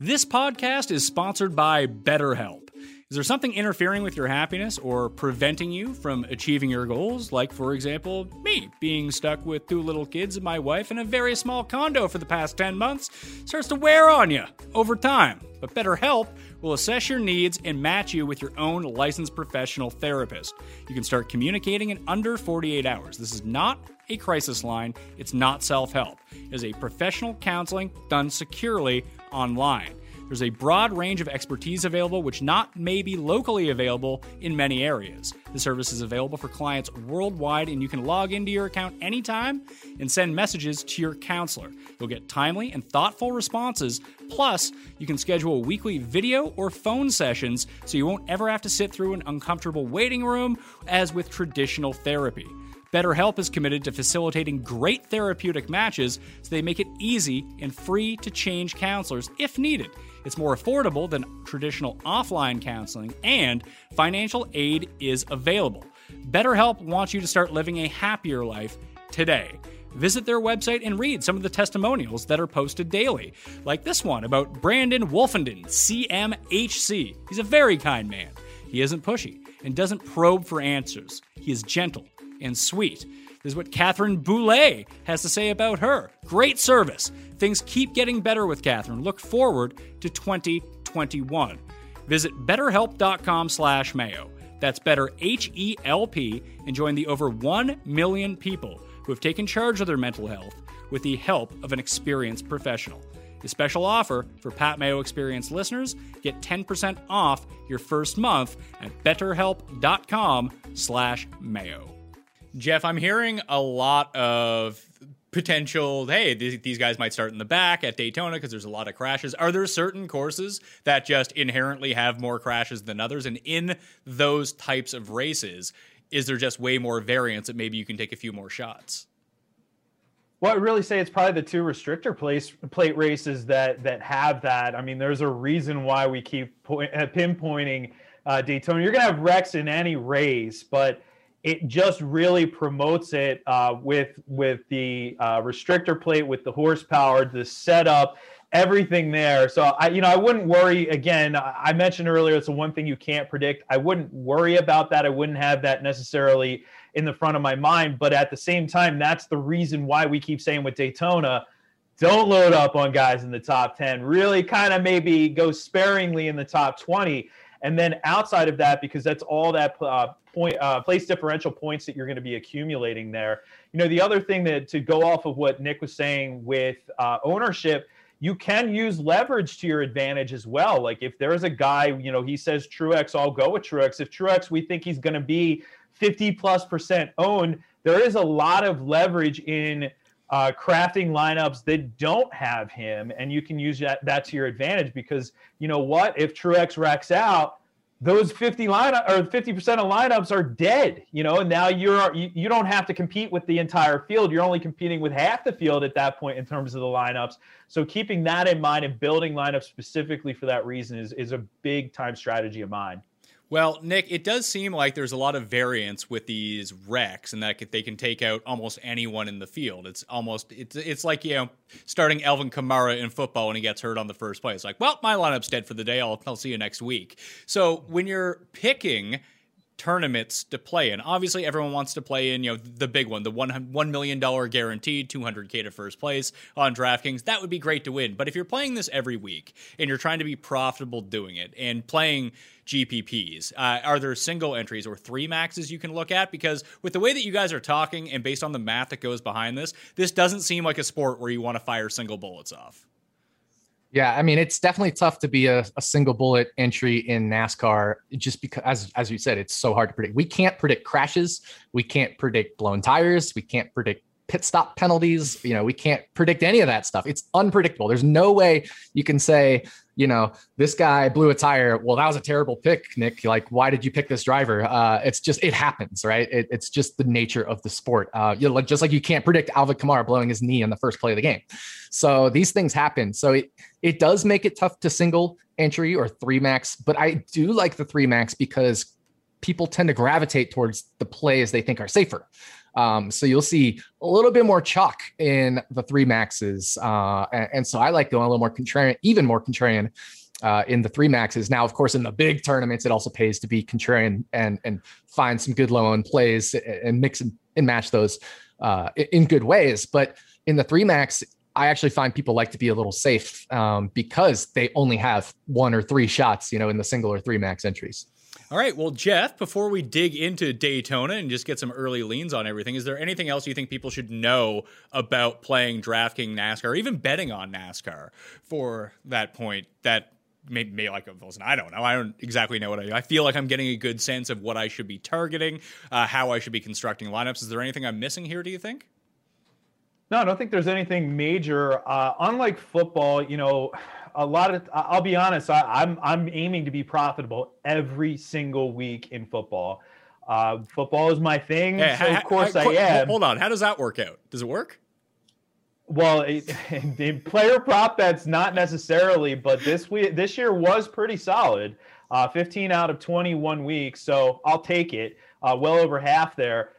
This podcast is sponsored by BetterHelp. Is there something interfering with your happiness or preventing you from achieving your goals? Like, for example, me being stuck with two little kids and my wife in a very small condo for the past 10 months starts to wear on you over time. But BetterHelp will assess your needs and match you with your own licensed professional therapist. You can start communicating in under 48 hours. This is not a crisis line, it's not self help. It is a professional counseling done securely online. There's a broad range of expertise available, which not may be locally available in many areas. The service is available for clients worldwide, and you can log into your account anytime and send messages to your counselor. You'll get timely and thoughtful responses. Plus, you can schedule weekly video or phone sessions so you won't ever have to sit through an uncomfortable waiting room as with traditional therapy. BetterHelp is committed to facilitating great therapeutic matches so they make it easy and free to change counselors if needed. It's more affordable than traditional offline counseling, and financial aid is available. BetterHelp wants you to start living a happier life today. Visit their website and read some of the testimonials that are posted daily, like this one about Brandon Wolfenden, CMHC. He's a very kind man. He isn't pushy and doesn't probe for answers. He is gentle and sweet. This is what Catherine Boulay has to say about her. Great service. Things keep getting better with Catherine. Look forward to 2021. Visit betterhelp.com slash mayo. That's better H-E-L-P and join the over 1 million people who have taken charge of their mental health with the help of an experienced professional. A special offer for Pat Mayo Experience listeners, get 10% off your first month at betterhelp.com slash mayo. Jeff, I'm hearing a lot of potential hey these, guys might start in the back at daytona because there's a lot of crashes are there certain courses that just inherently have more crashes than others and in those types of races is there just way more variance that maybe you can take a few more shots well, I really say it's probably the two restrictor place, plate races that that have that. I mean, there's a reason why we keep point, uh, pinpointing uh, Daytona. You're gonna have wrecks in any race, but it just really promotes it uh, with with the uh, restrictor plate, with the horsepower, the setup, everything there. So I, you know, I wouldn't worry. Again, I mentioned earlier it's the one thing you can't predict. I wouldn't worry about that. I wouldn't have that necessarily in the front of my mind. But at the same time, that's the reason why we keep saying with Daytona, don't load up on guys in the top 10. Really kind of maybe go sparingly in the top 20. And then outside of that, because that's all that uh, point uh, place differential points that you're going to be accumulating there. You know, the other thing that to go off of what Nick was saying with uh, ownership, you can use leverage to your advantage as well. Like if there's a guy, you know, he says Truex, I'll go with Truex. If Truex, we think he's going to be 50 plus percent owned, there is a lot of leverage in uh, crafting lineups that don't have him, and you can use that, that to your advantage because you know what? If Truex racks out, those 50 lineup or 50% of lineups are dead, you know, and now you're you, you don't have to compete with the entire field. You're only competing with half the field at that point in terms of the lineups. So keeping that in mind and building lineups specifically for that reason is is a big time strategy of mine. Well, Nick, it does seem like there's a lot of variance with these wrecks, and that they can take out almost anyone in the field. It's almost it's it's like you know starting Alvin Kamara in football when he gets hurt on the first play. It's like, well, my lineup's dead for the day. I'll I'll see you next week. So when you're picking tournaments to play in. Obviously, everyone wants to play in, you know, the big one, the one one million dollar guaranteed, two hundred k to first place on DraftKings. That would be great to win. But if you're playing this every week and you're trying to be profitable doing it and playing GPPs, uh, are there single entries or three maxes you can look at? Because with the way that you guys are talking and based on the math that goes behind this, this doesn't seem like a sport where you want to fire single bullets off. Yeah, I mean, it's definitely tough to be a, a, single bullet entry in NASCAR just because, as, as you said, it's so hard to predict. We can't predict crashes. We can't predict blown tires. We can't predict pit stop penalties. You know, we can't predict any of that stuff. It's unpredictable. There's no way you can say, you know, this guy blew a tire. Well, that was a terrible pick, Nick. Like, why did you pick this driver? Uh, it's just, it happens, right? It, it's just the nature of the sport. Uh, you know, just like you can't predict Alvin Kamara blowing his knee on the first play of the game. So these things happen. So it, it does make it tough to single entry or three max, but I do like the three max because people tend to gravitate towards the plays they think are safer. Um, so you'll see a little bit more chalk in the three maxes. Uh, and, and, so I like going a little more contrarian, even more contrarian uh, in the three maxes. Now, of course, in the big tournaments, it also pays to be contrarian and, and find some good low end plays and mix and, and match those uh, in good ways. But in the three max, I actually find people like to be a little safe um, because they only have one or three shots, you know, in the single or three max entries. All right. Well, Jeff, before we dig into Daytona and just get some early leans on everything, is there anything else you think people should know about playing DraftKings NASCAR or even betting on NASCAR for that point that maybe, maybe like listen, I don't know. I don't exactly know what I do. I feel like I'm getting a good sense of what I should be targeting, uh, how I should be constructing lineups. Is there anything I'm missing here, do you think? No, I don't think there's anything major. Uh, unlike football, you know, a lot of I'll be honest, I, am I'm, I'm aiming to be profitable every single week in football. Uh, football is my thing, hey, so of course I, I, I am. Hold on, how does that work out? Does it work? Well, in [laughs] player prop bets not necessarily, but this week this year was pretty solid. Uh, 15 out of 21 weeks, so I'll take it. Uh, well over half there.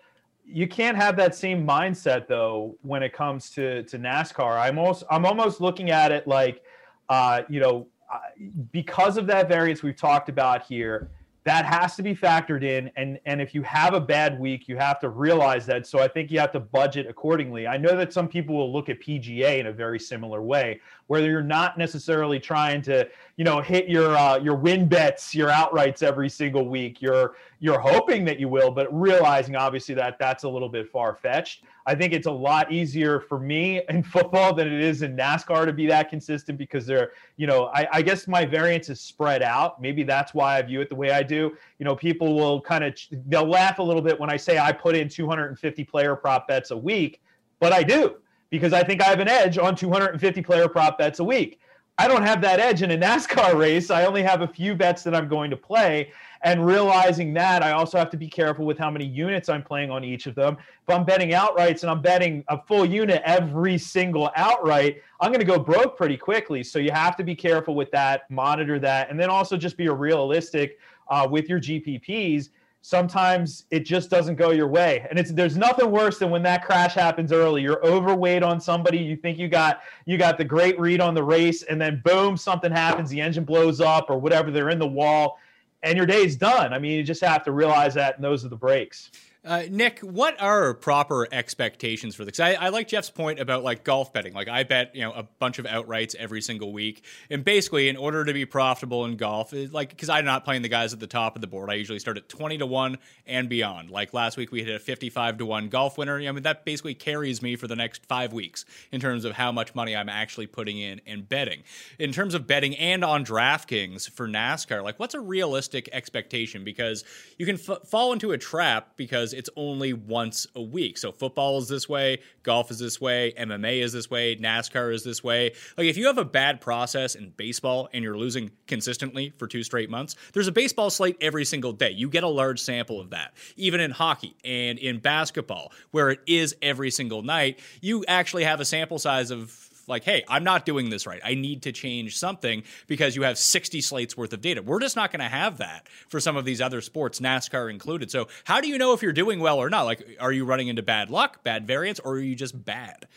You can't have that same mindset though when it comes to to NASCAR. I'm almost I'm almost looking at it like uh, you know, uh, because of that variance we've talked about here, that has to be factored in. And and if you have a bad week, you have to realize that. So I think you have to budget accordingly. I know that some people will look at PGA in a very similar way, where you're not necessarily trying to, you know, hit your uh, your win bets, your outrights every single week. You're you're hoping that you will, but realizing obviously that that's a little bit far fetched. I think it's a lot easier for me [laughs] in football than it is in NASCAR to be that consistent because they're, you know, I, I guess my variance is spread out. Maybe that's why I view it the way I do. You know, people will kind of they'll laugh a little bit when I say I put in 250 player prop bets a week, but I do because I think I have an edge on 250 player prop bets a week. I don't have that edge in a NASCAR race. I only have a few bets that I'm going to play. And realizing that, I also have to be careful with how many units I'm playing on each of them. If I'm betting outrights and I'm betting a full unit every single outright, I'm going to go broke pretty quickly. So you have to be careful with that, monitor that, and then also just be realistic uh, with your GPPs sometimes it just doesn't go your way. And it's there's nothing worse than when that crash happens early. You're overweight on somebody. You think you got you got the great read on the race and then boom something happens. The engine blows up or whatever. They're in the wall and your day's done. I mean you just have to realize that and those are the breaks Uh, Nick, what are proper expectations for this? I, I, like Jeff's point about like golf betting. Like I bet you know a bunch of outrights every single week, and basically, in order to be profitable in golf, like because I'm not playing the guys at the top of the board, I usually start at twenty to one and beyond. Like last week, we hit a fifty-five to one golf winner. I mean, that basically carries me for the next five weeks in terms of how much money I'm actually putting in and betting. In terms of betting and on DraftKings for NASCAR, like what's a realistic expectation? Because you can f- fall into a trap because it's only once a week. So football is this way, golf is this way, MMA is this way, NASCAR is this way. Like if you have a bad process in baseball and you're losing consistently for two straight months, there's a baseball slate every single day. You get a large sample of that. Even in hockey and in basketball, where it is every single night, you actually have a sample size of like, hey, I'm not doing this right. I need to change something because you have 60 slates worth of data. We're just not going to have that for some of these other sports, NASCAR included. So, how do you know if you're doing well or not? Like, are you running into bad luck, bad variance, or are you just bad?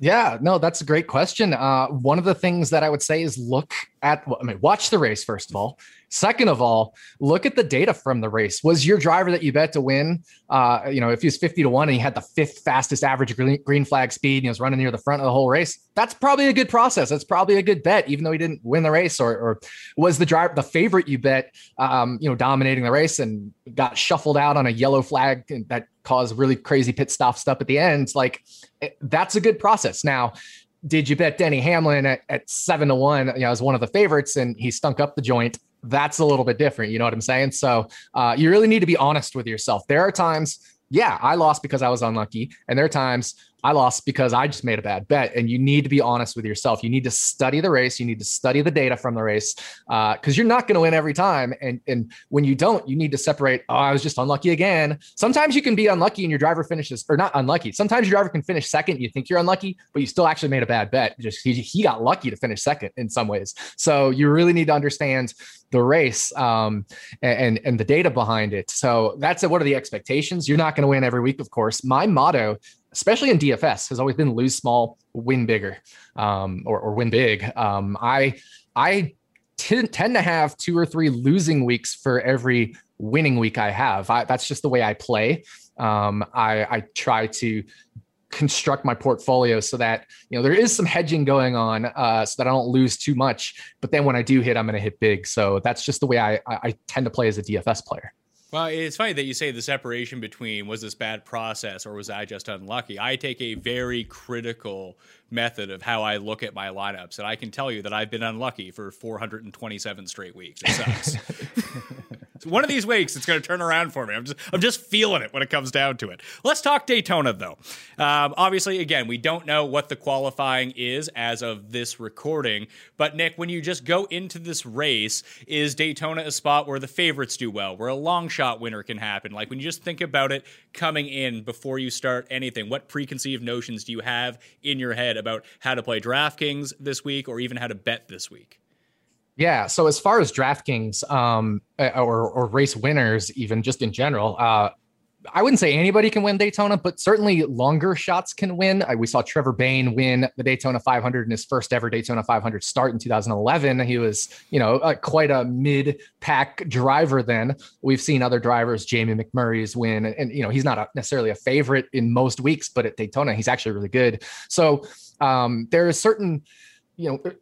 Yeah, no, that's a great question. Uh, one of the things that I would say is look at, I mean, watch the race, first of all. Second of all, look at the data from the race. Was your driver that you bet to win, uh, you know, if he was 50 to 1 and he had the fifth fastest average green, flag speed and he was running near the front of the whole race, that's probably a good process. That's probably a good bet, even though he didn't win the race. Or, or was the driver, the favorite you bet, um, you know, dominating the race and got shuffled out on a yellow flag that caused really crazy pit stop stuff at the end? Like, that's a good process. Now, did you bet Denny Hamlin at, at seven to one, you know, as one of the favorites and he stunk up the joint? that's a little bit different. You know what I'm saying? So uh, you really need to be honest with yourself. There are times, yeah, I lost because I was unlucky. And there are times I lost because I just made a bad bet. And you need to be honest with yourself. You need to study the race. You need to study the data from the race because uh, you're not going to win every time. And and when you don't, you need to separate. Oh, I was just unlucky again. Sometimes you can be unlucky and your driver finishes, or not unlucky. Sometimes your driver can finish second. You think you're unlucky, but you still actually made a bad bet. Just he, he got lucky to finish second in some ways. So you really need to understand the race um, and and the data behind it. So that's what are the expectations? You're not going to win every week, of course. My motto especially in DFS, has always been lose small, win bigger, um, or, or, win big. Um, I I t- tend to have two or three losing weeks for every winning week I have. I, that's just the way I play. Um, I, I try to construct my portfolio so that you know there is some hedging going on uh, so that I don't lose too much. But then when I do hit, I'm going to hit big. So that's just the way I, I tend to play as a DFS player. Well, it's funny that you say the separation between was this bad process or was I just unlucky. I take a very critical method of how I look at my lineups, and I can tell you that I've been unlucky for 427 straight weeks. It sucks. [laughs] one of these weeks, it's going to turn around for me. I'm just, I'm just feeling it when it comes down to it. Let's talk Daytona, though. Um, obviously, again, we don't know what the qualifying is as of this recording. But Nick, when you just go into this race, is Daytona a spot where the favorites do well, where a long shot winner can happen? Like when you just think about it coming in before you start anything, what preconceived notions do you have in your head about how to play DraftKings this week, or even how to bet this week? Yeah. So as far as DraftKings um, uh, or, or race winners, even just in general, uh, I wouldn't say anybody can win Daytona, but certainly longer shots can win. we saw Trevor Bayne win the Daytona 500 in his first ever Daytona 500 start in 2011. He was, you know, uh, quite a mid-pack driver. Then we've seen other drivers, Jamie McMurray's win, and, and you know he's not a, necessarily a favorite in most weeks, but at Daytona he's actually really good. So um, there is certain, you know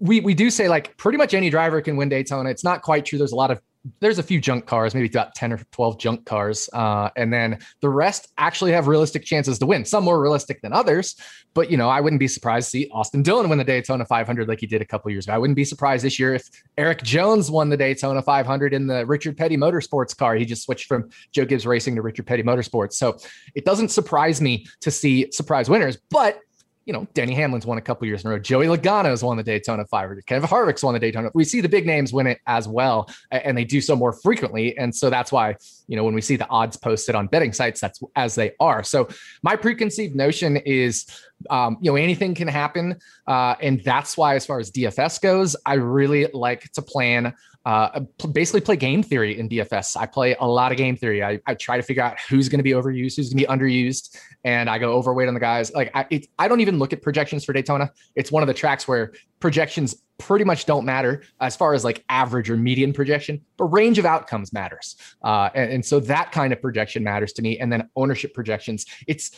we we do say like pretty much any driver can win Daytona. It's not quite true. There's a lot of there's a few junk cars, maybe about 10 or 12 junk cars. Uh, and then the rest actually have realistic chances to win. Some more realistic than others. But, you know, I wouldn't be surprised to see Austin Dillon win the Daytona 500 like he did a couple years ago. I wouldn't be surprised this year if Erik Jones won the Daytona 500 in the Richard Petty Motorsports car. He just switched from Joe Gibbs Racing to Richard Petty Motorsports. So it doesn't surprise me to see surprise winners. But you know, Denny Hamlin's won a couple years in a row. Joey Logano's won the Daytona 500. Kevin Harvick's won the Daytona. We see the big names win it as well, and they do so more frequently. And so that's why, you know, when we see the odds posted on betting sites, that's as they are. So my preconceived notion is, um, you know, anything can happen, uh, and that's why, as far as DFS goes, I really like to plan uh, basically play game theory in DFS. I play a lot of game theory. I, I try to figure out who's going to be overused, who's going to be underused, and I go overweight on the guys. Like I, it, I don't even look at projections for Daytona. It's one of the tracks where projections pretty much don't matter as far as like average or median projection, but range of outcomes matters. Uh, and, and so that kind of projection matters to me. And then ownership projections. It's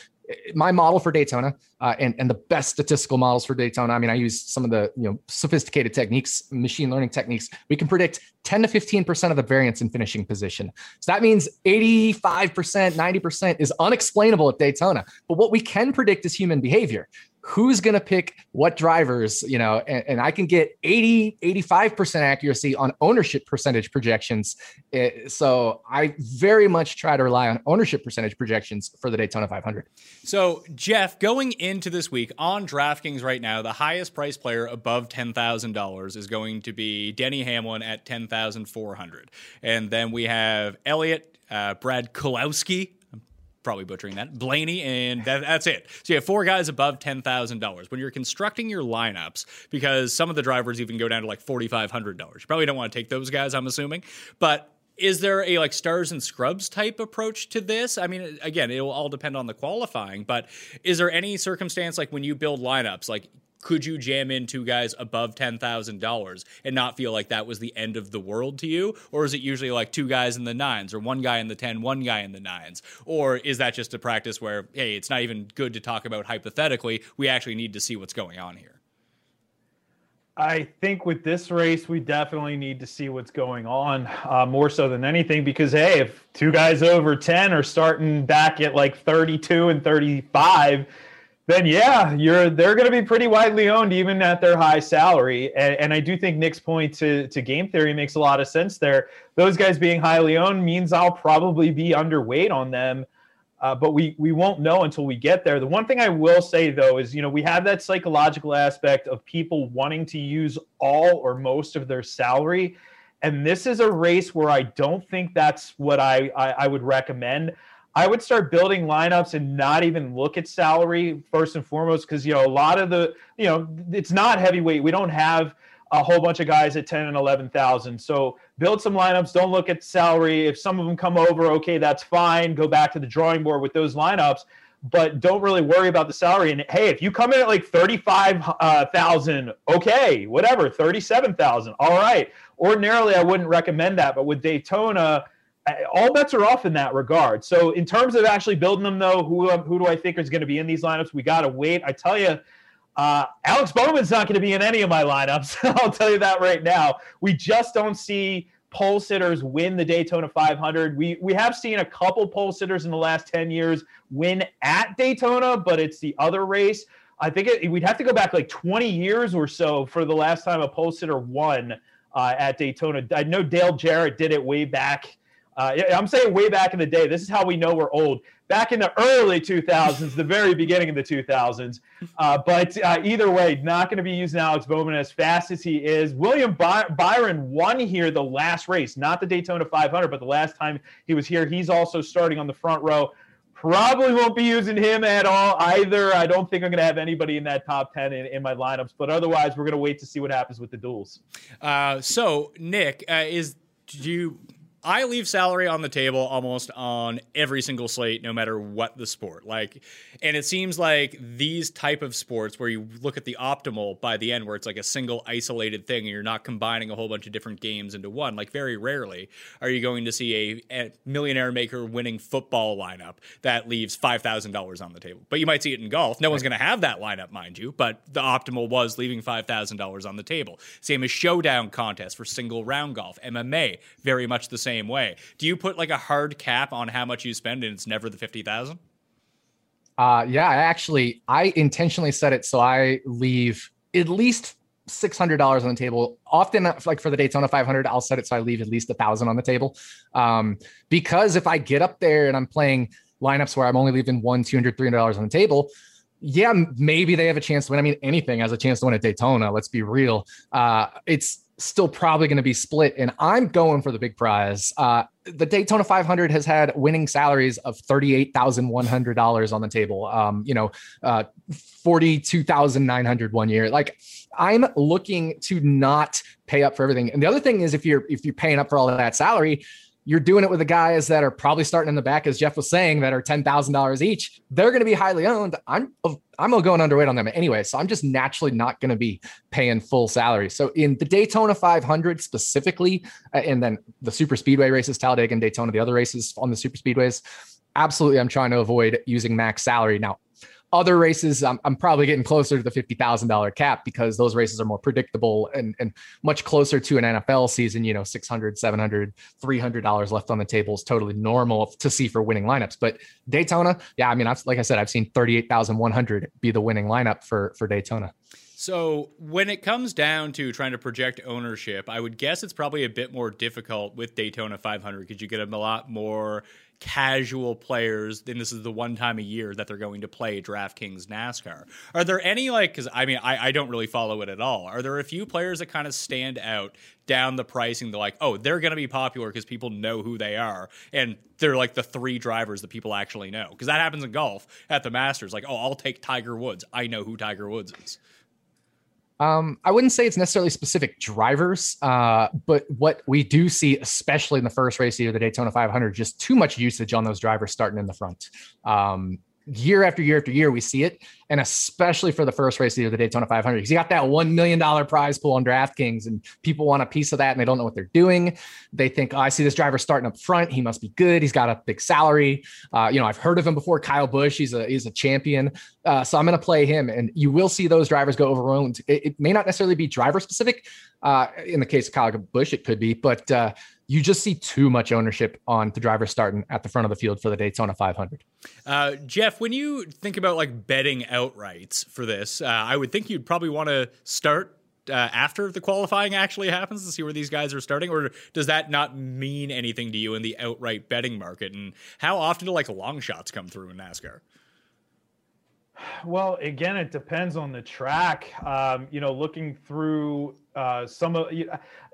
my model for Daytona uh, and, and the best statistical models for Daytona. I mean, I use some of the you know sophisticated techniques, machine learning techniques. We can predict 10 to 15% of the variance in finishing position. So that means 85%, 90% is unexplainable at Daytona. But what we can predict is human behavior who's going to pick what drivers, you know, and, and, I can get 80, 85% accuracy on ownership percentage projections. It, so I very much try to rely on ownership percentage projections for the Daytona 500. So, Jeff, going into this week on DraftKings right now, the highest price player above $10,000 is going to be Denny Hamlin at 10,400. And then we have Elliott, uh, Brad Kulowski probably butchering that. Blaney, and that, that's it. So you have four guys above ten thousand dollars. When you're constructing your lineups, because some of the drivers even go down to like forty five hundred dollars. You probably don't want to take those guys, I'm assuming. But is there a like stars and scrubs type approach to this? I mean, again, it will all depend on the qualifying, but is there any circumstance like when you build lineups, like could you jam in two guys above $10,000 and not feel like that was the end of the world to you? Or is it usually like two guys in the nines or one guy in the 10, one guy in the nines? Or is that just a practice where, hey, it's not even good to talk about hypothetically? We actually need to see what's going on here. I think with this race, we definitely need to see what's going on uh, more so than anything because, hey, if two guys over 10 are starting back at like 32 and 35, then yeah, you're they're going to be pretty widely owned even at their high salary. And, and, I do think Nick's point to to game theory makes a lot of sense there. Those guys being highly owned means I'll probably be underweight on them, uh, but we we won't know until we get there. The one thing I will say though is you know we have that psychological aspect of people wanting to use all or most of their salary. And this is a race where I don't think that's what I, I, I would recommend. I would start building lineups and not even look at salary first and foremost because you know a lot of the you know it's not heavyweight. We don't have a whole bunch of guys at 10 and 11,000. So build some lineups, don't look at salary. If some of them come over, okay, that's fine. Go back to the drawing board with those lineups, but don't really worry about the salary. And hey, if you come in at like 35,000, uh, okay, whatever, 37,000. All right. Ordinarily I wouldn't recommend that, but with Daytona, all bets are off in that regard. So in terms of actually building them, though, who um, who do I think is going to be in these lineups? We got to wait. I tell you, uh, Alex Bowman's not going to be in any of my lineups. [laughs] I'll tell you that right now. We just don't see pole sitters win the Daytona 500. We we have seen a couple pole sitters in the last 10 years win at Daytona, but it's the other race. I think it, we'd have to go back like 20 years or so for the last time a pole sitter won uh, at Daytona. I know Dale Jarrett did it way back uh, I'm saying way back in the day. This is how we know we're old. Back in the early 2000s, the very beginning of the 2000s. Uh, but uh, either way, not going to be using Alex Bowman as fast as he is. William By- Byron won here the last race, not the Daytona 500, but the last time he was here. He's also starting on the front row. Probably won't be using him at all either. I don't think I'm going to have anybody in that top 10 in, in my lineups, but otherwise, we're going to wait to see what happens with the duels. Uh, so, Nick, uh, is do you I leave salary on the table almost on every single slate, no matter what the sport. Like, and it seems like these type of sports where you look at the optimal by the end, where it's like a single isolated thing, and you're not combining a whole bunch of different games into one. Like, very rarely are you going to see a, a millionaire maker winning football lineup that leaves five thousand dollars on the table. But you might see it in golf. No one's going to have that lineup, mind you. But the optimal was leaving five thousand dollars on the table. Same as showdown contest for single round golf, MMA, very much the same same way. Do you put like a hard cap on how much you spend and it's never the 50,000? Uh, yeah, I actually, I intentionally set it so I leave at least six hundred dollars on the table. Often, like for the Daytona 500, I'll set it so I leave at least a thousand on the table. Um, because if I get up there and I'm playing lineups where I'm only leaving one, two hundred, three hundred dollars on the table, yeah, maybe they have a chance to win. I mean, anything has a chance to win at Daytona. Let's be real. Uh, it's still probably going to be split, and I'm going for the big prize. Uh, the Daytona 500 has had winning salaries of $38,100 on the table. Um, you know, uh, 42,900 one year. Like I'm looking to not pay up for everything. And the other thing is if you're if you're paying up for all of that salary, you're doing it with the guys that are probably starting in the back, as Jeff was saying, that are ten thousand dollars each. They're going to be highly owned. I'm I'm going underweight on them anyway, so I'm just naturally not going to be paying full salary. So in the Daytona 500 specifically, uh, and then the Super Speedway races, Talladega and Daytona, the other races on the Super Speedways, absolutely, I'm trying to avoid using max salary. Now, other races, I'm, I'm probably getting closer to the $50,000 cap because those races are more predictable and, and much closer to an NFL season. You know, 600, 700, $300 left on the table is totally normal to see for winning lineups. But Daytona, yeah, I mean, I've, like I said, I've seen 38,100 be the winning lineup for, for Daytona. So, when it comes down to trying to project ownership, I would guess it's probably a bit more difficult with Daytona 500 because you get a lot more casual players, and this is the one time a year that they're going to play DraftKings NASCAR. Are there any like? Because I mean, I, I don't really follow it at all. Are there a few players that kind of stand out down the pricing? They're like, oh, they're going to be popular because people know who they are, and they're like the three drivers that people actually know. Because that happens in golf at the Masters. Like, oh, I'll take Tiger Woods. I know who Tiger Woods is. Um, I wouldn't say it's necessarily specific drivers, uh, but what we do see, especially in the first race of the Daytona 500, just too much usage on those drivers starting in the front. Um, year after year after year, we see it. And especially for the first race of the Daytona 500, because you got that $1 million prize pool on DraftKings and people want a piece of that and they don't know what they're doing. They think, oh, I see this driver starting up front. He must be good. He's got a big salary. Uh, you know, I've heard of him before. Kyle Busch, he's a, he's a champion. Uh, so I'm going to play him. And you will see those drivers go overowned. It, it may not necessarily be driver specific. Uh, in the case of Kyle Busch, it could be, but uh, you just see too much ownership on the driver starting at the front of the field for the Daytona 500. Uh, Jeff, when you think about like betting outrights for this, uh, I would think you'd probably want to start uh, after the qualifying actually happens to see where these guys are starting, or does that not mean anything to you in the outright betting market? And how often do like long shots come through in NASCAR? Well, again, it depends on the track. Um, you know, looking through uh, some of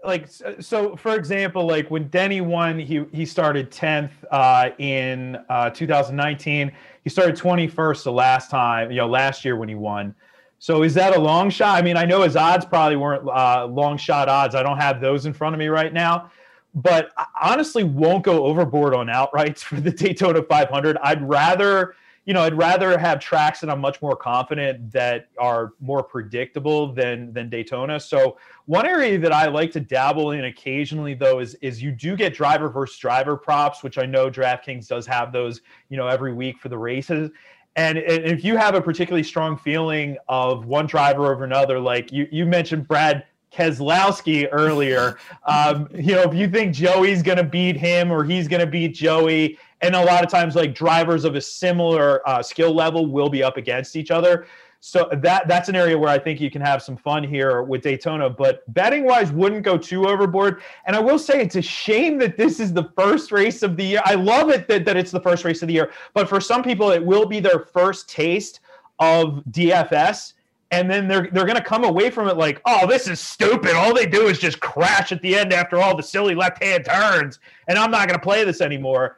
like so, for example, like when Denny won, he he started tenth uh, in uh, 2019. He started 21st the last time, you know, last year when he won. So is that a long shot? I mean, I know his odds probably weren't uh, long shot odds. I don't have those in front of me right now, but I honestly won't go overboard on outrights [laughs] for the Daytona 500. I'd rather you know, I'd rather have tracks that I'm much more confident that are more predictable than than Daytona. So one area that I like to dabble in occasionally though is is you do get driver versus driver props, which I know DraftKings does have those, you know, every week for the races. And, if you have a particularly strong feeling of one driver over another, like you you mentioned Brad Keselowski earlier. Um, you know, if you think Joey's going to beat him or he's going to beat Joey, and a lot of times like drivers of a similar uh, skill level will be up against each other. So that that's an area where I think you can have some fun here with Daytona. But betting wise, wouldn't go too overboard. And I will say it's a shame that this is the first race of the year. I love it that, that it's the first race of the year, but for some people, it will be their first taste of DFS and then they're they're going to come away from it like, oh, this is stupid. All they do is just crash at the end after all the silly left hand turns, and I'm not going to play this anymore.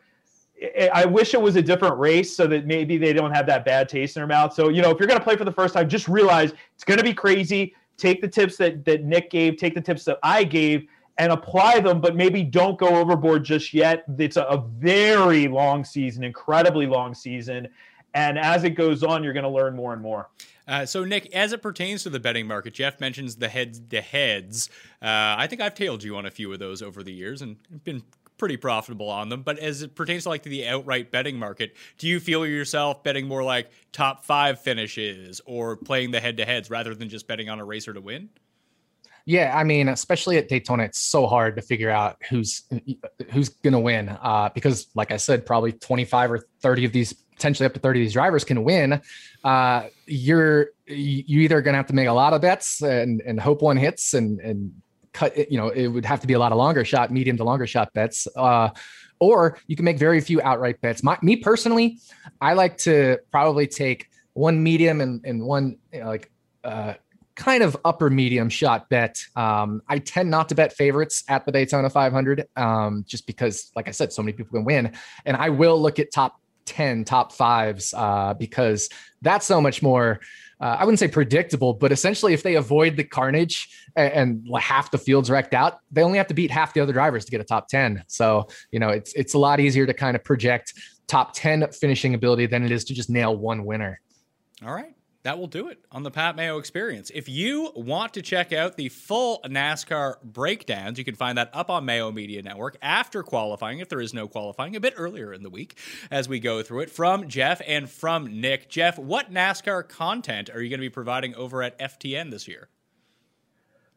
I wish it was a different race so that maybe they don't have that bad taste in their mouth. So you know, if you're going to play for the first time, just realize it's going to be crazy. Take the tips that that Nick gave, take the tips that I gave, and apply them, but maybe don't go overboard just yet. It's a, very long season, incredibly long season, and as it goes on, you're going to learn more and more. Uh, so, Nick, as it pertains to the betting market, Jeff mentions the heads to heads. Uh, I think I've tailed you on a few of those over the years and been pretty profitable on them. But as it pertains to like the outright betting market, do you feel yourself betting more like top five finishes or playing the head to heads rather than just betting on a racer to win? Yeah, I mean, especially at Daytona, it's so hard to figure out who's who's gonna win uh, because, like I said, probably twenty five or thirty of these, potentially up to thirty of these drivers can win. Uh, you're you either gonna have to make a lot of bets and and hope one hits and and cut. You know, it would have to be a lot of longer shot, medium to longer shot bets. Uh, or you can make very few outright bets. My, me personally, I like to probably take one medium and, and one you know, like uh, kind of upper medium shot bet. Um, I tend not to bet favorites at the Daytona 500 um, just because, like I said, so many people can win. And I will look at top 10, top fives uh, because that's so much more. Uh, I wouldn't say predictable, but essentially, if they avoid the carnage and, and half the field's wrecked out, they only have to beat half the other drivers to get a top 10. So, you know, it's it's a lot easier to kind of project top 10 finishing ability than it is to just nail one winner. All right that will do it on the Pat Mayo experience. If you want to check out the full NASCAR breakdowns, you can find that up on Mayo Media Network after qualifying, if there is no qualifying, a bit earlier in the week as we go through it from Jeff and from Nick. Jeff, what NASCAR content are you going to be providing over at FTN this year?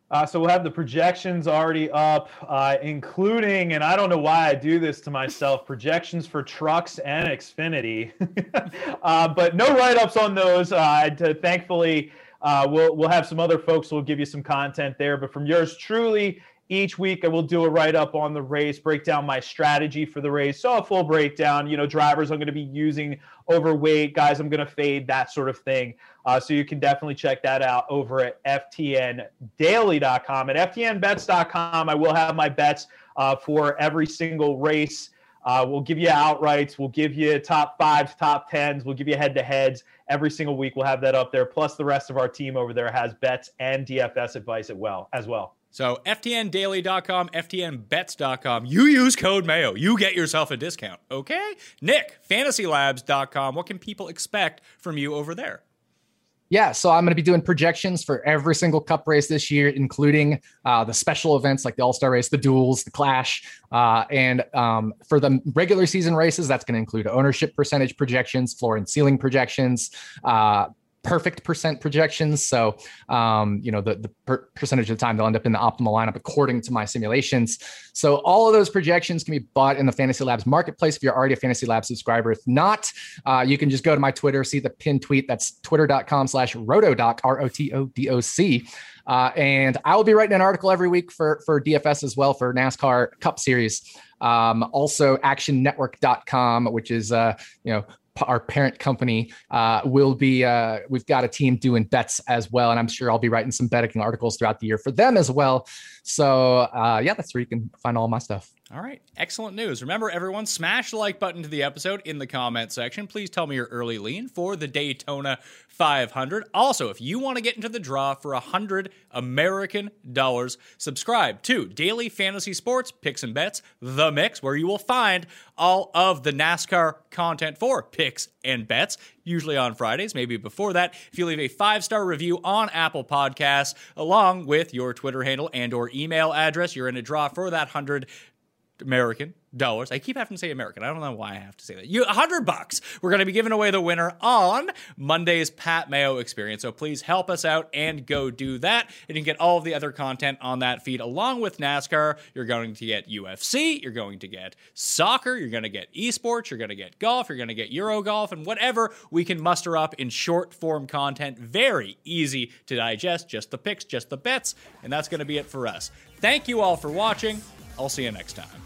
Uh, so we'll have the projections already up, uh, including, and I don't know why I do this to myself, projections for trucks and Xfinity, [laughs] uh, but no write-ups on those. Uh, to, thankfully, uh, we'll we'll have some other folks who will give you some content there. But from yours truly, each week, I will do a write up on the race, break down my strategy for the race. So, a full breakdown, you know, drivers I'm going to be using, overweight, guys I'm going to fade, that sort of thing. Uh, so, you can definitely check that out over at FTNdaily.com. At FTNbets.com, I will have my bets uh, for every single race. Uh, we'll give you outrights. We'll give you top fives, top tens. We'll give you head to heads every single week. We'll have that up there. Plus, the rest of our team over there has bets and DFS advice as well. As well. So ftndaily.com, ftnbets.com. You use code Mayo. You get yourself a discount. Okay? Nick, fantasylabs.com. What can people expect from you over there? Yeah, so I'm going to be doing projections for every single cup race this year, including uh, the special events like the All Star race, the duels, the Clash. Uh, and um, for the regular season races, that's going to include ownership percentage projections, floor and ceiling projections, uh, perfect percent projections. So, um, you know, the, the per- percentage of the time they'll end up in the optimal lineup according to my simulations. So, all of those projections can be bought in the Fantasy Labs marketplace if you're already a Fantasy Labs subscriber. If not, uh, you can just go to my Twitter, see the pin tweet. That's twitter.com slash rotodoc, R O T O D O C. Uh, and I will be writing an article every week for, for DFS as well for NASCAR Cup Series. Um, also, actionnetwork.com, which is, uh, you know, our parent company uh, will be uh, we've got a team doing bets as well and i'm sure i'll be writing some betting articles throughout the year for them as well. So uh, yeah that's where you can find all my stuff all right. Excellent news. Remember, everyone, smash the like button to the episode in the comment section. Please tell me your early lean for the Daytona 500. Also, if you want to get into the draw for 100 American dollars, subscribe to Daily Fantasy Sports Picks and Bets, The Mix, where you will find all of the NASCAR content for picks and bets, usually on Fridays, maybe before that. If you leave a five-star review on Apple Podcasts, along with your Twitter handle and or email address, you're in a draw for that 100 American dollars. I keep having to say American. I don't know why I have to say that. You, hundred bucks. We're going to be giving away the winner on Monday's Pat Mayo experience. So please help us out and go do that. And you can get all of the other content on that feed along with NASCAR. You're going to get UFC. You're going to get soccer. You're going to get esports. You're going to get golf. You're going to get Euro golf and whatever we can muster up in short form content. Very easy to digest. Just the picks, just the bets. And that's going to be it for us. Thank you all for watching. I'll see you next time.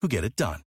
who get it done.